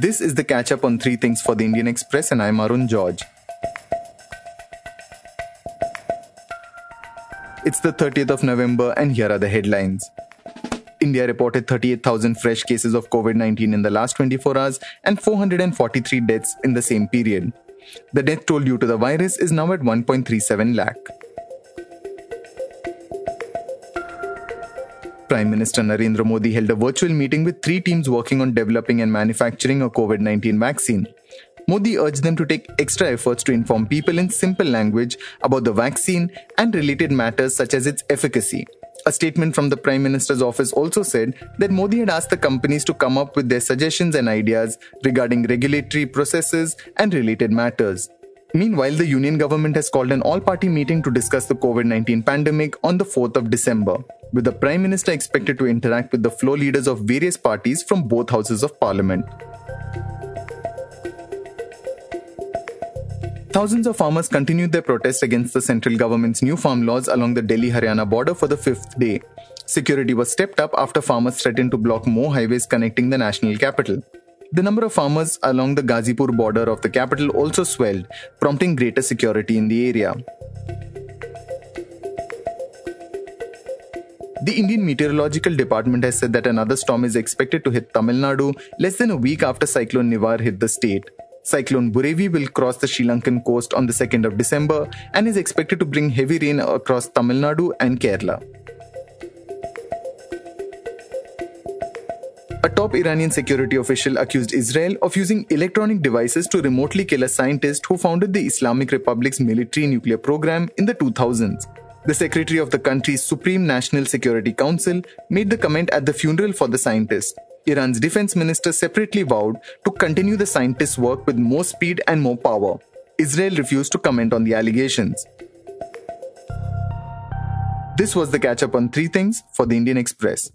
This is the catch up on three things for the Indian Express, and I'm Arun George. It's the 30th of November, and here are the headlines. India reported 38,000 fresh cases of COVID 19 in the last 24 hours and 443 deaths in the same period. The death toll due to the virus is now at 1.37 lakh. Prime Minister Narendra Modi held a virtual meeting with three teams working on developing and manufacturing a COVID 19 vaccine. Modi urged them to take extra efforts to inform people in simple language about the vaccine and related matters such as its efficacy. A statement from the Prime Minister's office also said that Modi had asked the companies to come up with their suggestions and ideas regarding regulatory processes and related matters. Meanwhile, the union government has called an all party meeting to discuss the COVID 19 pandemic on the 4th of December, with the Prime Minister expected to interact with the floor leaders of various parties from both houses of parliament. Thousands of farmers continued their protest against the central government's new farm laws along the Delhi Haryana border for the fifth day. Security was stepped up after farmers threatened to block more highways connecting the national capital. The number of farmers along the Ghazipur border of the capital also swelled, prompting greater security in the area. The Indian Meteorological Department has said that another storm is expected to hit Tamil Nadu less than a week after Cyclone Nivar hit the state. Cyclone Burevi will cross the Sri Lankan coast on the 2nd of December and is expected to bring heavy rain across Tamil Nadu and Kerala. A top Iranian security official accused Israel of using electronic devices to remotely kill a scientist who founded the Islamic Republic's military nuclear program in the 2000s. The secretary of the country's Supreme National Security Council made the comment at the funeral for the scientist. Iran's defense minister separately vowed to continue the scientist's work with more speed and more power. Israel refused to comment on the allegations. This was the catch up on three things for the Indian Express.